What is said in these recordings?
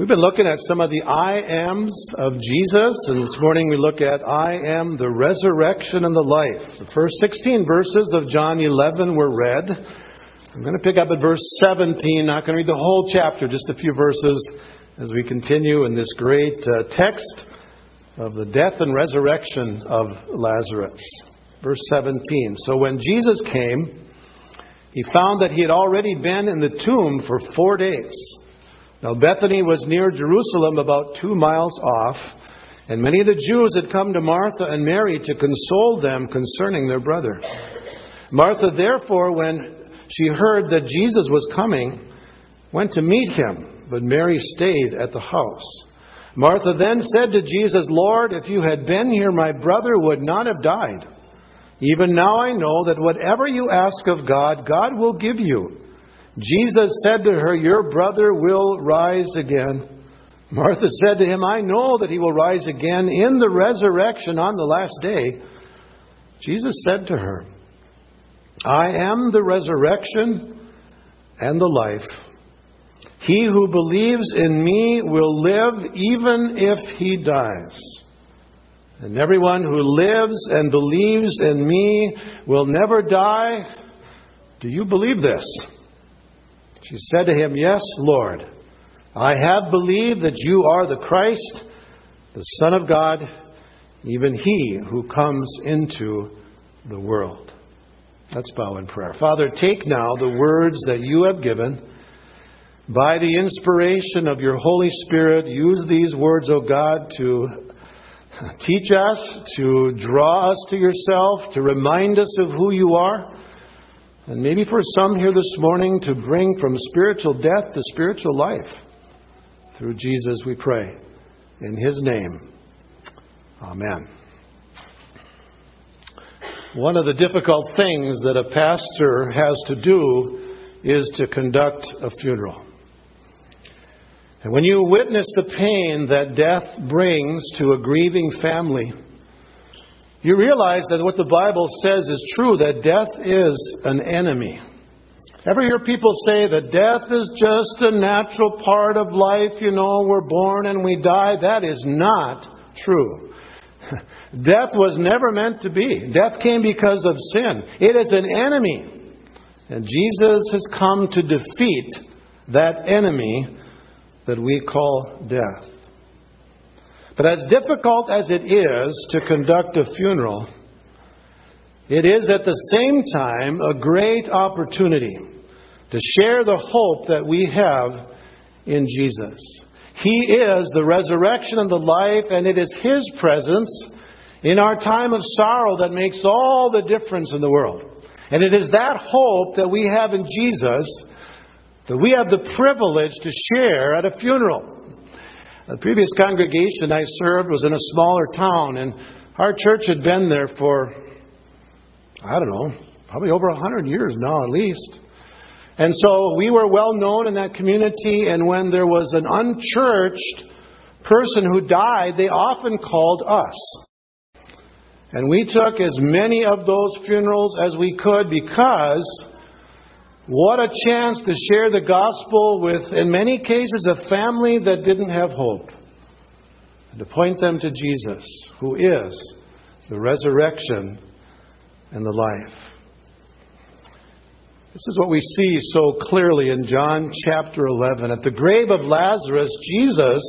We've been looking at some of the I ams of Jesus, and this morning we look at I am the resurrection and the life. The first 16 verses of John 11 were read. I'm going to pick up at verse 17, not going to read the whole chapter, just a few verses as we continue in this great uh, text of the death and resurrection of Lazarus. Verse 17. So when Jesus came, he found that he had already been in the tomb for four days. Now, Bethany was near Jerusalem, about two miles off, and many of the Jews had come to Martha and Mary to console them concerning their brother. Martha, therefore, when she heard that Jesus was coming, went to meet him, but Mary stayed at the house. Martha then said to Jesus, Lord, if you had been here, my brother would not have died. Even now I know that whatever you ask of God, God will give you. Jesus said to her, Your brother will rise again. Martha said to him, I know that he will rise again in the resurrection on the last day. Jesus said to her, I am the resurrection and the life. He who believes in me will live even if he dies. And everyone who lives and believes in me will never die. Do you believe this? She said to him, Yes, Lord. I have believed that you are the Christ, the Son of God, even He who comes into the world. Let's bow in prayer. Father, take now the words that you have given. By the inspiration of your Holy Spirit, use these words, O God, to teach us, to draw us to yourself, to remind us of who you are. And maybe for some here this morning to bring from spiritual death to spiritual life. Through Jesus we pray. In his name. Amen. One of the difficult things that a pastor has to do is to conduct a funeral. And when you witness the pain that death brings to a grieving family, you realize that what the Bible says is true that death is an enemy. Ever hear people say that death is just a natural part of life? You know, we're born and we die. That is not true. Death was never meant to be. Death came because of sin. It is an enemy. And Jesus has come to defeat that enemy that we call death. But as difficult as it is to conduct a funeral, it is at the same time a great opportunity to share the hope that we have in Jesus. He is the resurrection and the life, and it is His presence in our time of sorrow that makes all the difference in the world. And it is that hope that we have in Jesus that we have the privilege to share at a funeral. The previous congregation I served was in a smaller town, and our church had been there for, I don't know, probably over a 100 years now at least. And so we were well known in that community, and when there was an unchurched person who died, they often called us. And we took as many of those funerals as we could because what a chance to share the gospel with, in many cases, a family that didn't have hope. And to point them to Jesus, who is the resurrection and the life. This is what we see so clearly in John chapter 11. At the grave of Lazarus, Jesus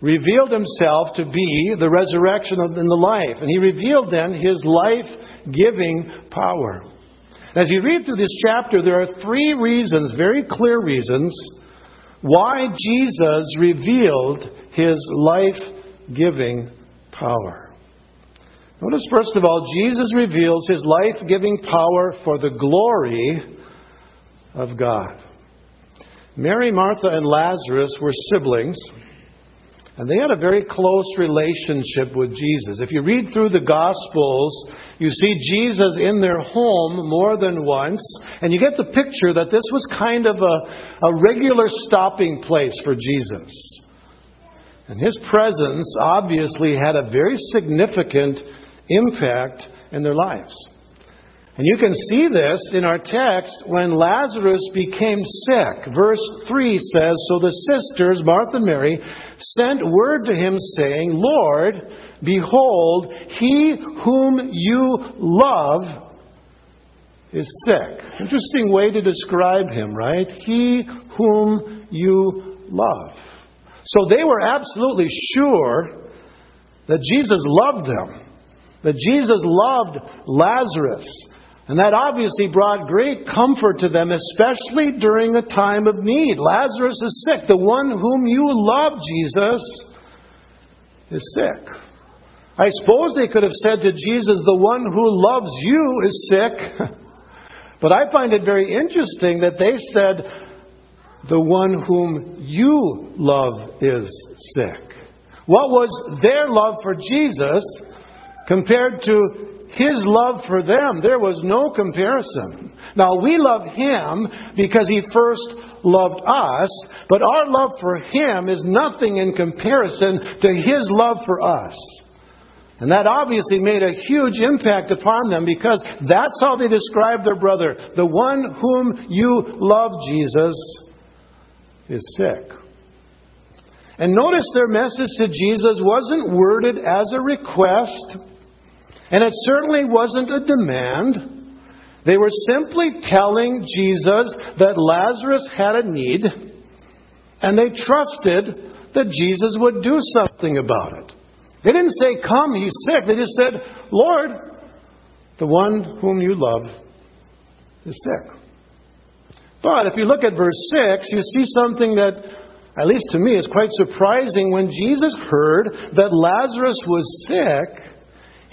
revealed himself to be the resurrection and the life. And he revealed then his life giving power. As you read through this chapter, there are three reasons, very clear reasons, why Jesus revealed his life giving power. Notice, first of all, Jesus reveals his life giving power for the glory of God. Mary, Martha, and Lazarus were siblings. And they had a very close relationship with Jesus. If you read through the Gospels, you see Jesus in their home more than once, and you get the picture that this was kind of a, a regular stopping place for Jesus. And his presence obviously had a very significant impact in their lives. And you can see this in our text when Lazarus became sick. Verse 3 says So the sisters, Martha and Mary, sent word to him, saying, Lord, behold, he whom you love is sick. Interesting way to describe him, right? He whom you love. So they were absolutely sure that Jesus loved them, that Jesus loved Lazarus. And that obviously brought great comfort to them, especially during a time of need. Lazarus is sick. The one whom you love, Jesus, is sick. I suppose they could have said to Jesus, The one who loves you is sick. but I find it very interesting that they said, The one whom you love is sick. What was their love for Jesus compared to his love for them, there was no comparison. Now, we love Him because He first loved us, but our love for Him is nothing in comparison to His love for us. And that obviously made a huge impact upon them because that's how they describe their brother. The one whom you love, Jesus, is sick. And notice their message to Jesus wasn't worded as a request and it certainly wasn't a demand. They were simply telling Jesus that Lazarus had a need, and they trusted that Jesus would do something about it. They didn't say, Come, he's sick. They just said, Lord, the one whom you love is sick. But if you look at verse 6, you see something that, at least to me, is quite surprising. When Jesus heard that Lazarus was sick,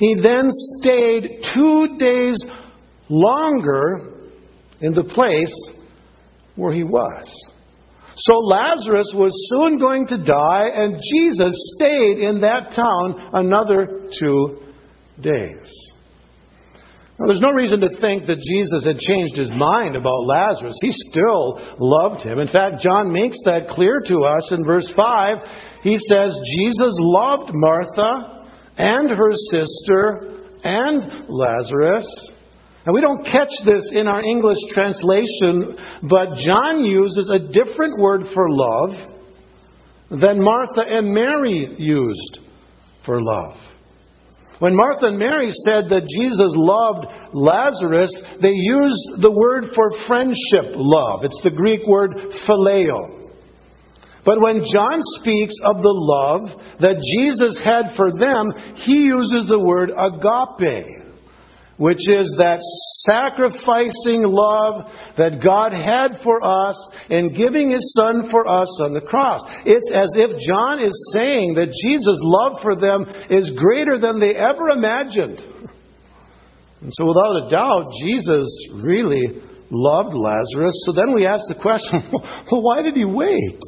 he then stayed two days longer in the place where he was. So Lazarus was soon going to die, and Jesus stayed in that town another two days. Now, there's no reason to think that Jesus had changed his mind about Lazarus. He still loved him. In fact, John makes that clear to us in verse 5. He says, Jesus loved Martha and her sister and Lazarus. And we don't catch this in our English translation, but John uses a different word for love than Martha and Mary used for love. When Martha and Mary said that Jesus loved Lazarus, they used the word for friendship love. It's the Greek word phileo. But when John speaks of the love that Jesus had for them, he uses the word agape, which is that sacrificing love that God had for us in giving his son for us on the cross. It's as if John is saying that Jesus' love for them is greater than they ever imagined. And so, without a doubt, Jesus really loved Lazarus. So then we ask the question well, why did he wait?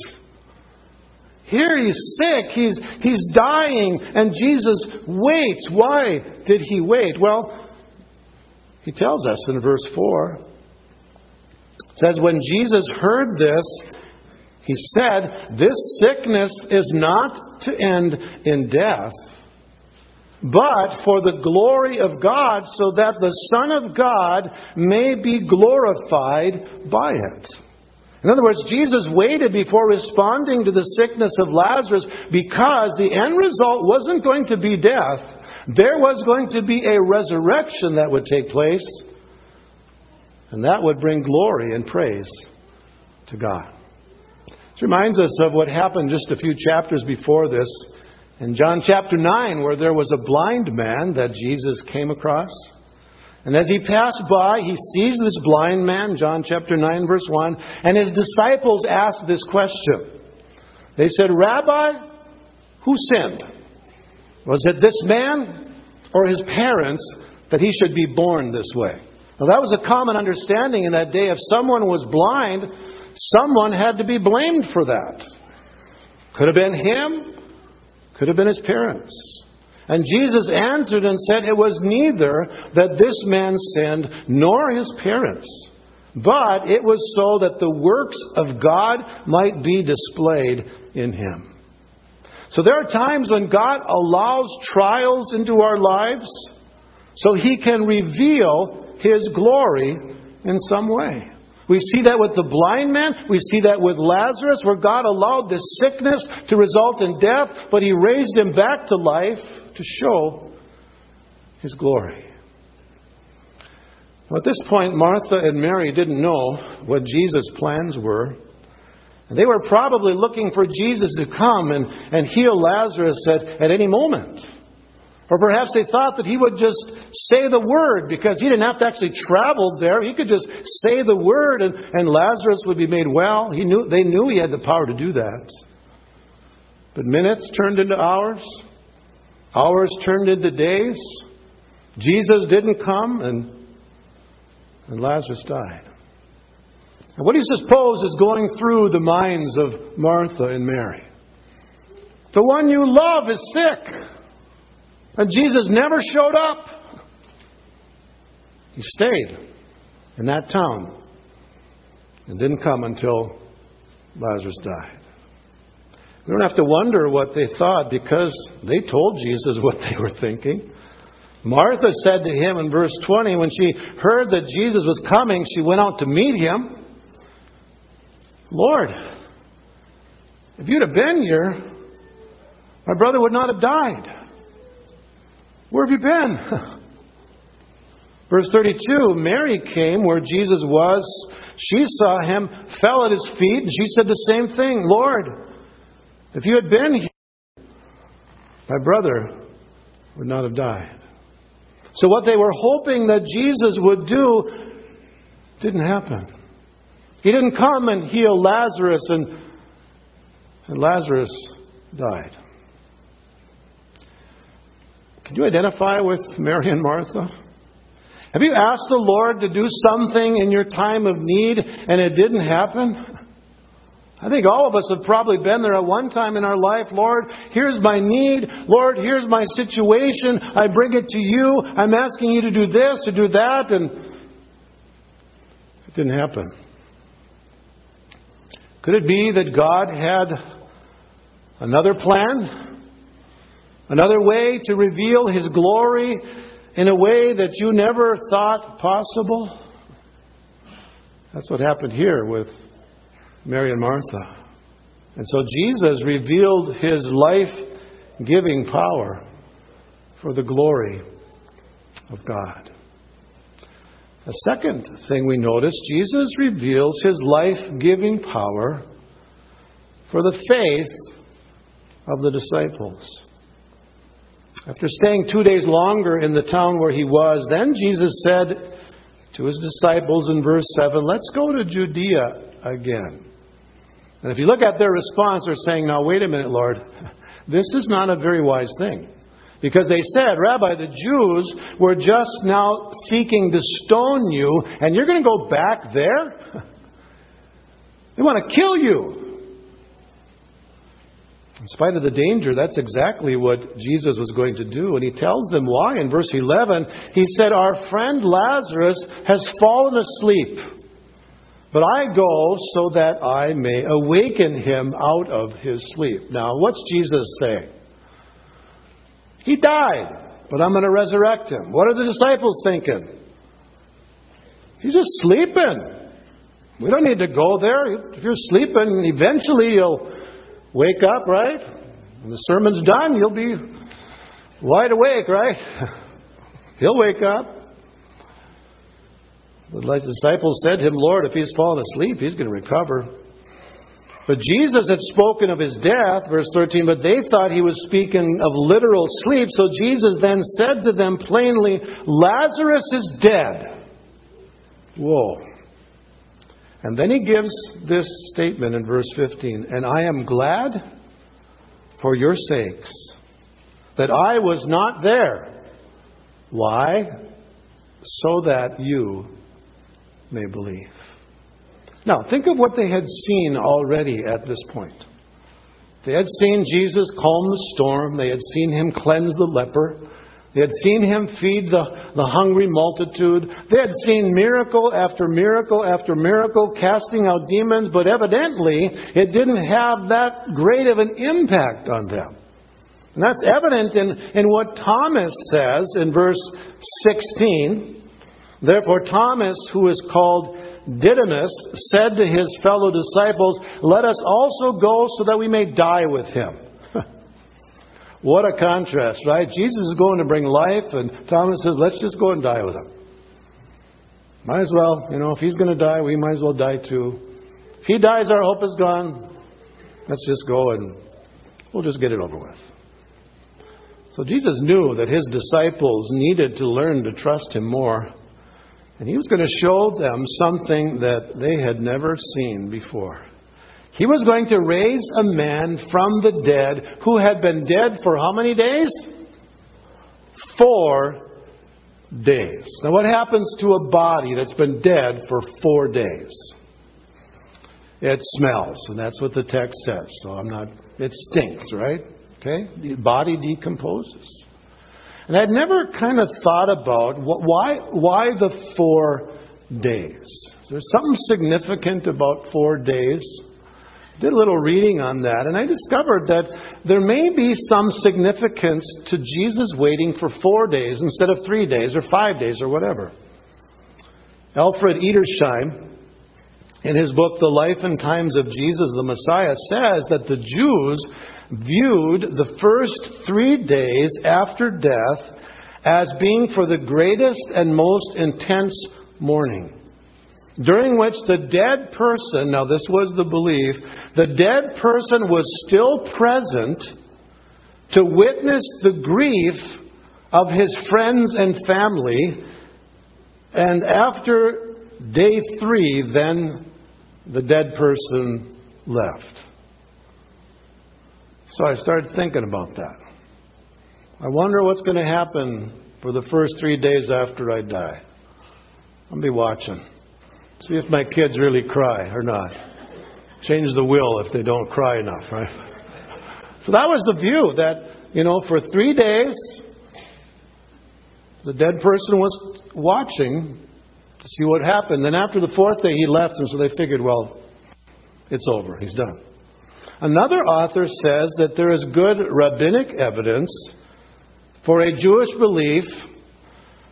Here he's sick, he's, he's dying, and Jesus waits. Why did he wait? Well, he tells us in verse 4. It says, When Jesus heard this, he said, This sickness is not to end in death, but for the glory of God, so that the Son of God may be glorified by it. In other words, Jesus waited before responding to the sickness of Lazarus because the end result wasn't going to be death. There was going to be a resurrection that would take place, and that would bring glory and praise to God. This reminds us of what happened just a few chapters before this in John chapter 9, where there was a blind man that Jesus came across. And as he passed by, he sees this blind man, John chapter 9, verse 1, and his disciples asked this question. They said, Rabbi, who sinned? Was it this man or his parents that he should be born this way? Now, that was a common understanding in that day. If someone was blind, someone had to be blamed for that. Could have been him, could have been his parents. And Jesus answered and said, It was neither that this man sinned nor his parents, but it was so that the works of God might be displayed in him. So there are times when God allows trials into our lives so he can reveal his glory in some way. We see that with the blind man. We see that with Lazarus, where God allowed this sickness to result in death, but he raised him back to life to show his glory. Well, at this point, Martha and Mary didn't know what Jesus' plans were. They were probably looking for Jesus to come and, and heal Lazarus at, at any moment. Or perhaps they thought that he would just say the word because he didn't have to actually travel there. He could just say the word and, and Lazarus would be made well. He knew, they knew he had the power to do that. But minutes turned into hours, hours turned into days. Jesus didn't come, and, and Lazarus died. And what do you suppose is going through the minds of Martha and Mary? The one you love is sick. And Jesus never showed up. He stayed in that town and didn't come until Lazarus died. We don't have to wonder what they thought because they told Jesus what they were thinking. Martha said to him in verse 20, when she heard that Jesus was coming, she went out to meet him. Lord, if you'd have been here, my brother would not have died. Where have you been? Verse 32 Mary came where Jesus was. She saw him, fell at his feet, and she said the same thing Lord, if you had been here, my brother would not have died. So, what they were hoping that Jesus would do didn't happen. He didn't come and heal Lazarus, and, and Lazarus died. Can you identify with Mary and Martha? Have you asked the Lord to do something in your time of need and it didn't happen? I think all of us have probably been there at one time in our life. Lord, here's my need. Lord, here's my situation. I bring it to you. I'm asking you to do this or do that. And it didn't happen. Could it be that God had another plan? Another way to reveal His glory in a way that you never thought possible. That's what happened here with Mary and Martha. And so Jesus revealed His life giving power for the glory of God. The second thing we notice, Jesus reveals His life giving power for the faith of the disciples. After staying two days longer in the town where he was, then Jesus said to his disciples in verse 7, Let's go to Judea again. And if you look at their response, they're saying, Now, wait a minute, Lord. This is not a very wise thing. Because they said, Rabbi, the Jews were just now seeking to stone you, and you're going to go back there? they want to kill you. In spite of the danger, that's exactly what Jesus was going to do. And he tells them why. In verse 11, he said, Our friend Lazarus has fallen asleep, but I go so that I may awaken him out of his sleep. Now, what's Jesus saying? He died, but I'm going to resurrect him. What are the disciples thinking? He's just sleeping. We don't need to go there. If you're sleeping, eventually you'll wake up, right? When the sermon's done, you'll be wide awake, right? He'll wake up. The disciples said to him, Lord, if he's fallen asleep, he's going to recover. But Jesus had spoken of his death, verse 13, but they thought he was speaking of literal sleep. So Jesus then said to them plainly, Lazarus is dead. Whoa. And then he gives this statement in verse 15 And I am glad for your sakes that I was not there. Why? So that you may believe. Now, think of what they had seen already at this point. They had seen Jesus calm the storm, they had seen him cleanse the leper. They had seen him feed the, the hungry multitude. They had seen miracle after miracle after miracle casting out demons, but evidently it didn't have that great of an impact on them. And that's evident in, in what Thomas says in verse 16. Therefore, Thomas, who is called Didymus, said to his fellow disciples, Let us also go so that we may die with him. what a contrast, right? Jesus is going to bring life, and Thomas says, Let's just go and die with him. Might as well, you know, if he's going to die, we might as well die too. If he dies, our hope is gone. Let's just go and we'll just get it over with. So Jesus knew that his disciples needed to learn to trust him more. And he was going to show them something that they had never seen before. He was going to raise a man from the dead who had been dead for how many days? Four days. Now, what happens to a body that's been dead for four days? It smells, and that's what the text says. So I'm not, it stinks, right? Okay? The body decomposes. And I'd never kind of thought about why, why the four days? Is there something significant about four days? Did a little reading on that, and I discovered that there may be some significance to Jesus waiting for four days instead of three days or five days or whatever. Alfred Edersheim, in his book, The Life and Times of Jesus the Messiah, says that the Jews viewed the first three days after death as being for the greatest and most intense mourning, during which the dead person, now this was the belief, the dead person was still present to witness the grief of his friends and family, and after day three, then the dead person left. So I started thinking about that. I wonder what's going to happen for the first three days after I die. I'll be watching. See if my kids really cry or not. Change the will if they don't cry enough, right? So that was the view that, you know, for three days, the dead person was watching to see what happened. Then after the fourth day, he left, and so they figured, well, it's over. He's done. Another author says that there is good rabbinic evidence for a Jewish belief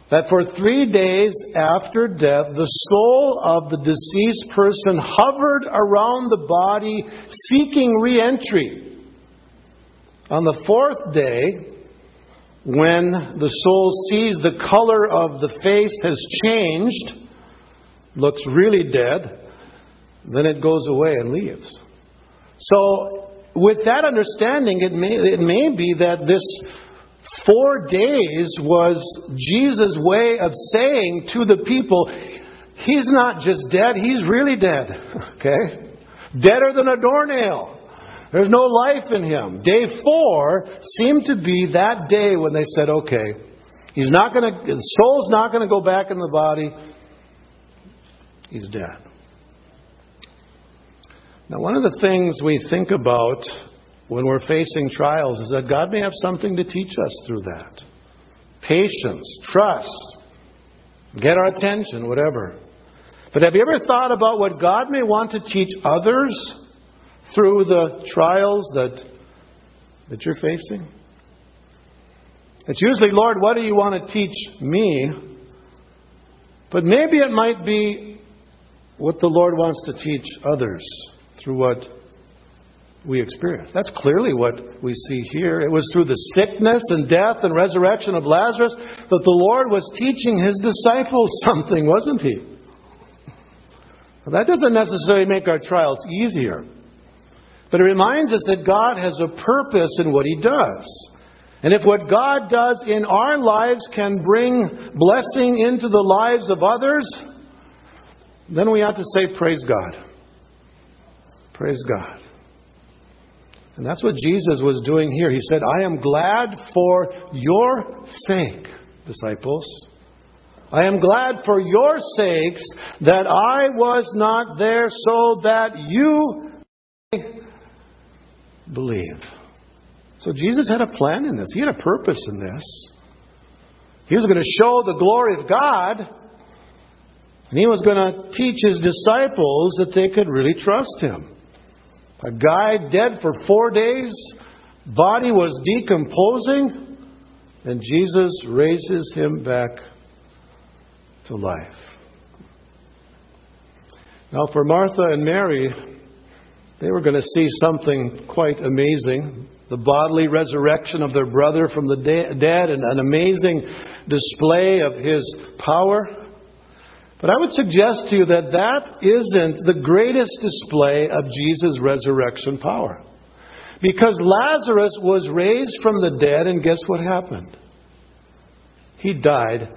that for three days after death, the soul of the deceased person hovered around the body seeking re entry. On the fourth day, when the soul sees the color of the face has changed, looks really dead, then it goes away and leaves. So, with that understanding, it may, it may be that this four days was Jesus' way of saying to the people, He's not just dead, He's really dead. Okay? Deader than a doornail. There's no life in him. Day four seemed to be that day when they said, okay, he's not going to, the soul's not going to go back in the body. He's dead. Now, one of the things we think about when we're facing trials is that God may have something to teach us through that. Patience, trust, get our attention, whatever. But have you ever thought about what God may want to teach others through the trials that, that you're facing? It's usually, Lord, what do you want to teach me? But maybe it might be what the Lord wants to teach others through what we experience. That's clearly what we see here. It was through the sickness and death and resurrection of Lazarus that the Lord was teaching his disciples something, wasn't he? that doesn't necessarily make our trials easier. But it reminds us that God has a purpose in what he does. And if what God does in our lives can bring blessing into the lives of others, then we have to say, Praise God. Praise God. And that's what Jesus was doing here. He said, I am glad for your sake, disciples. I am glad for your sakes that I was not there so that you believe. So Jesus had a plan in this. He had a purpose in this. He was going to show the glory of God, and he was going to teach his disciples that they could really trust him. A guy dead for four days, body was decomposing, and Jesus raises him back to life. Now, for Martha and Mary, they were going to see something quite amazing the bodily resurrection of their brother from the dead, and an amazing display of his power. But I would suggest to you that that isn't the greatest display of Jesus' resurrection power. Because Lazarus was raised from the dead, and guess what happened? He died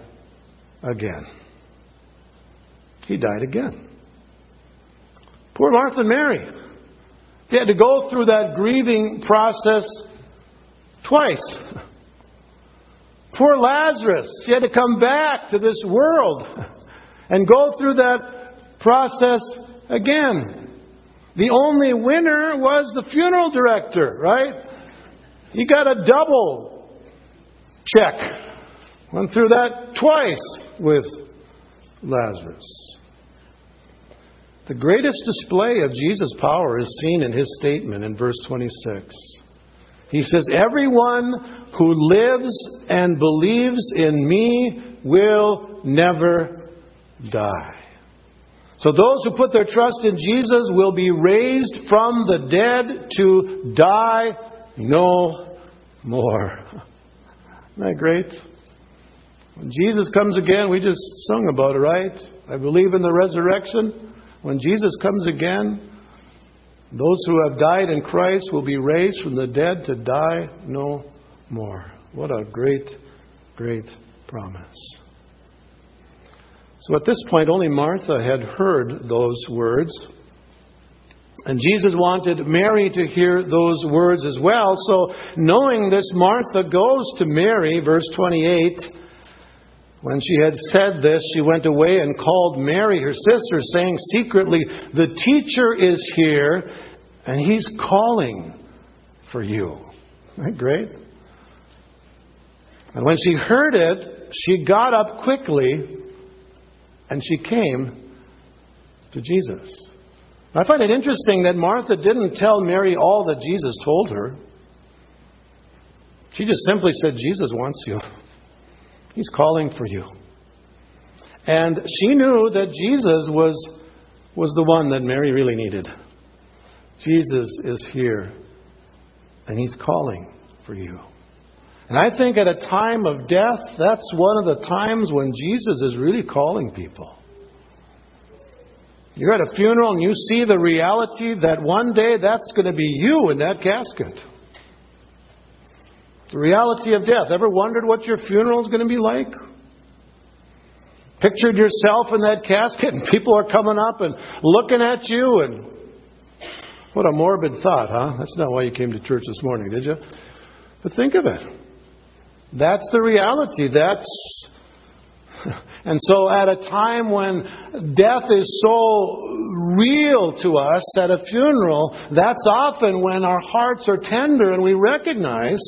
again. He died again. Poor Martha and Mary. They had to go through that grieving process twice. Poor Lazarus. He had to come back to this world and go through that process again. The only winner was the funeral director, right? He got a double check. Went through that twice with Lazarus. The greatest display of Jesus' power is seen in his statement in verse 26. He says, Everyone who lives and believes in me will never die. So those who put their trust in Jesus will be raised from the dead to die no more. Isn't that great? When Jesus comes again, we just sung about it, right? I believe in the resurrection. When Jesus comes again, those who have died in Christ will be raised from the dead to die no more. What a great, great promise. So at this point, only Martha had heard those words. And Jesus wanted Mary to hear those words as well. So, knowing this, Martha goes to Mary, verse 28. When she had said this, she went away and called Mary, her sister, saying secretly, The teacher is here, and he's calling for you. Isn't great? And when she heard it, she got up quickly and she came to Jesus. I find it interesting that Martha didn't tell Mary all that Jesus told her. She just simply said, Jesus wants you. He's calling for you. And she knew that Jesus was, was the one that Mary really needed. Jesus is here, and He's calling for you. And I think at a time of death, that's one of the times when Jesus is really calling people. You're at a funeral and you see the reality that one day that's going to be you in that casket. The reality of death. Ever wondered what your funeral is going to be like? Pictured yourself in that casket and people are coming up and looking at you and what a morbid thought, huh? That's not why you came to church this morning, did you? But think of it. That's the reality. That's and so at a time when death is so real to us at a funeral, that's often when our hearts are tender and we recognize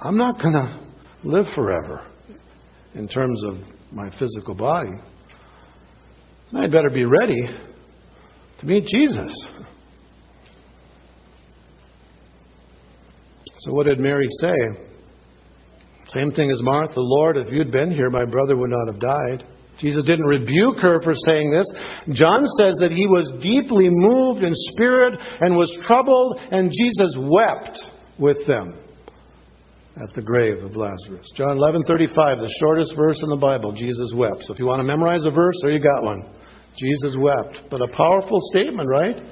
I'm not going to live forever in terms of my physical body. I better be ready to meet Jesus. So, what did Mary say? Same thing as Martha Lord, if you'd been here, my brother would not have died. Jesus didn't rebuke her for saying this. John says that he was deeply moved in spirit and was troubled, and Jesus wept with them at the grave of Lazarus. John 11:35, the shortest verse in the Bible, Jesus wept. So if you want to memorize a verse, there you got one. Jesus wept. But a powerful statement, right?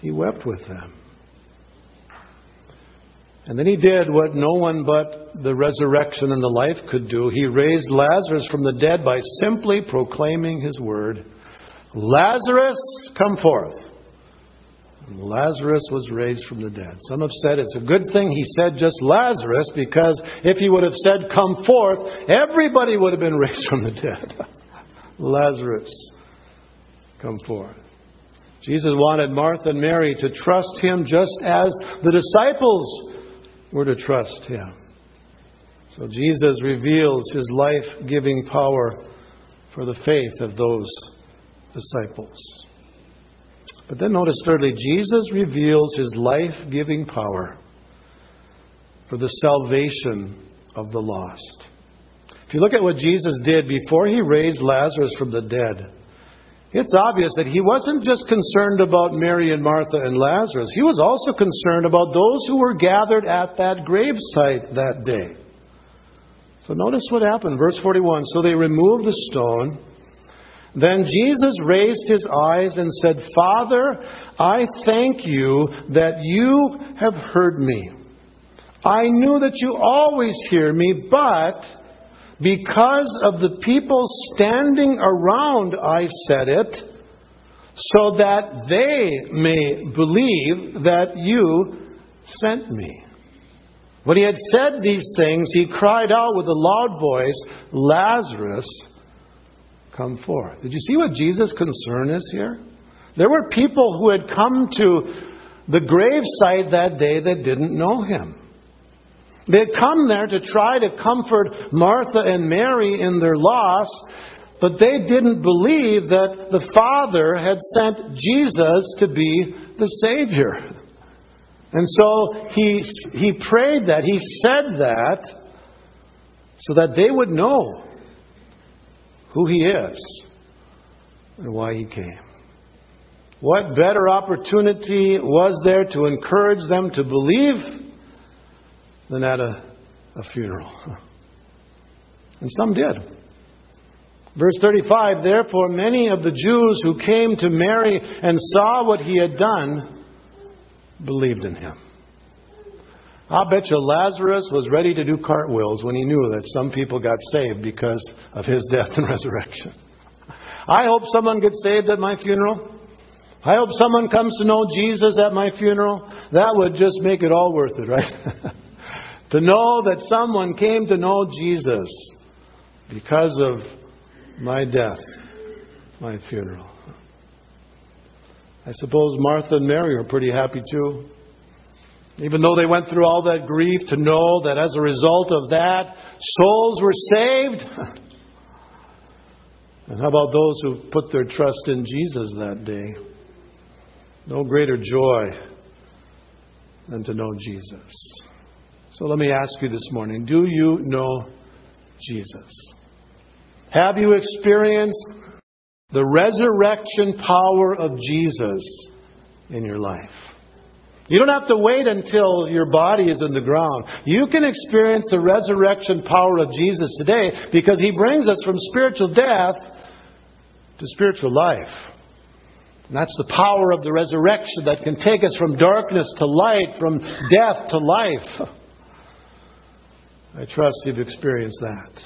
He wept with them. And then he did what no one but the resurrection and the life could do. He raised Lazarus from the dead by simply proclaiming his word Lazarus, come forth. And Lazarus was raised from the dead. Some have said it's a good thing he said just Lazarus because if he would have said, Come forth, everybody would have been raised from the dead. Lazarus, come forth. Jesus wanted Martha and Mary to trust him just as the disciples were to trust him. So Jesus reveals his life giving power for the faith of those disciples. But then notice thirdly, Jesus reveals his life giving power for the salvation of the lost. If you look at what Jesus did before he raised Lazarus from the dead, it's obvious that he wasn't just concerned about Mary and Martha and Lazarus. He was also concerned about those who were gathered at that gravesite that day. So notice what happened. Verse 41. So they removed the stone. Then Jesus raised his eyes and said, Father, I thank you that you have heard me. I knew that you always hear me, but because of the people standing around, I said it, so that they may believe that you sent me. When he had said these things, he cried out with a loud voice, Lazarus, come forth. Did you see what Jesus' concern is here? There were people who had come to the gravesite that day that didn't know him. They had come there to try to comfort Martha and Mary in their loss, but they didn't believe that the Father had sent Jesus to be the Savior. And so he, he prayed that, he said that, so that they would know who he is and why he came. What better opportunity was there to encourage them to believe than at a, a funeral? And some did. Verse 35 Therefore, many of the Jews who came to Mary and saw what he had done believed in him. I'll bet you Lazarus was ready to do cartwheels when he knew that some people got saved because of his death and resurrection. I hope someone gets saved at my funeral. I hope someone comes to know Jesus at my funeral. That would just make it all worth it, right? to know that someone came to know Jesus because of my death, my funeral. I suppose Martha and Mary are pretty happy too. Even though they went through all that grief, to know that as a result of that, souls were saved. and how about those who put their trust in Jesus that day? No greater joy than to know Jesus. So let me ask you this morning do you know Jesus? Have you experienced the resurrection power of Jesus in your life? You don't have to wait until your body is in the ground. You can experience the resurrection power of Jesus today because He brings us from spiritual death to spiritual life. And that's the power of the resurrection that can take us from darkness to light, from death to life. I trust you've experienced that.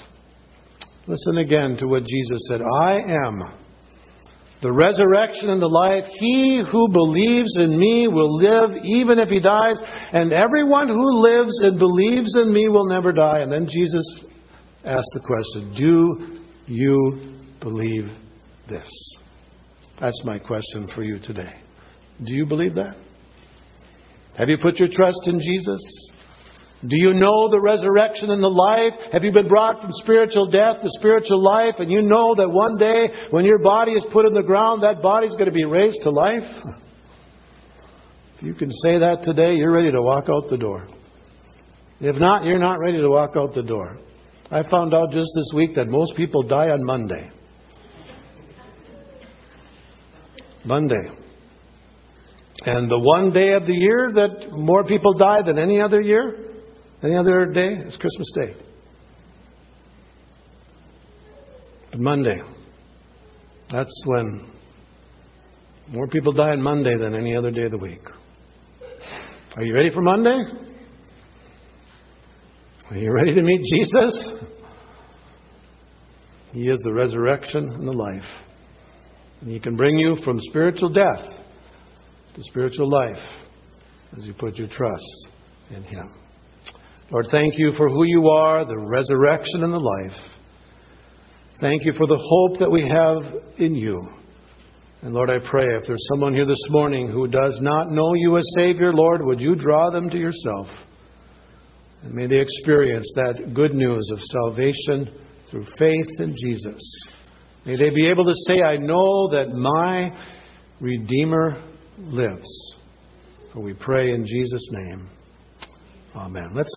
Listen again to what Jesus said I am the resurrection and the life. He who believes in me will live even if he dies, and everyone who lives and believes in me will never die. And then Jesus asked the question Do you believe this? That's my question for you today. Do you believe that? Have you put your trust in Jesus? Do you know the resurrection and the life? Have you been brought from spiritual death to spiritual life? And you know that one day when your body is put in the ground, that body is going to be raised to life? If you can say that today, you're ready to walk out the door. If not, you're not ready to walk out the door. I found out just this week that most people die on Monday. Monday. And the one day of the year that more people die than any other year any other day is Christmas Day. But Monday, that's when more people die on Monday than any other day of the week. Are you ready for Monday? Are you ready to meet Jesus? He is the resurrection and the life. And He can bring you from spiritual death to spiritual life as you put your trust in Him. Lord, thank you for who you are, the resurrection and the life. Thank you for the hope that we have in you. And Lord, I pray if there's someone here this morning who does not know you as Savior, Lord, would you draw them to yourself? And may they experience that good news of salvation through faith in Jesus. May they be able to say, I know that my Redeemer lives. For we pray in Jesus' name. Amen. Let's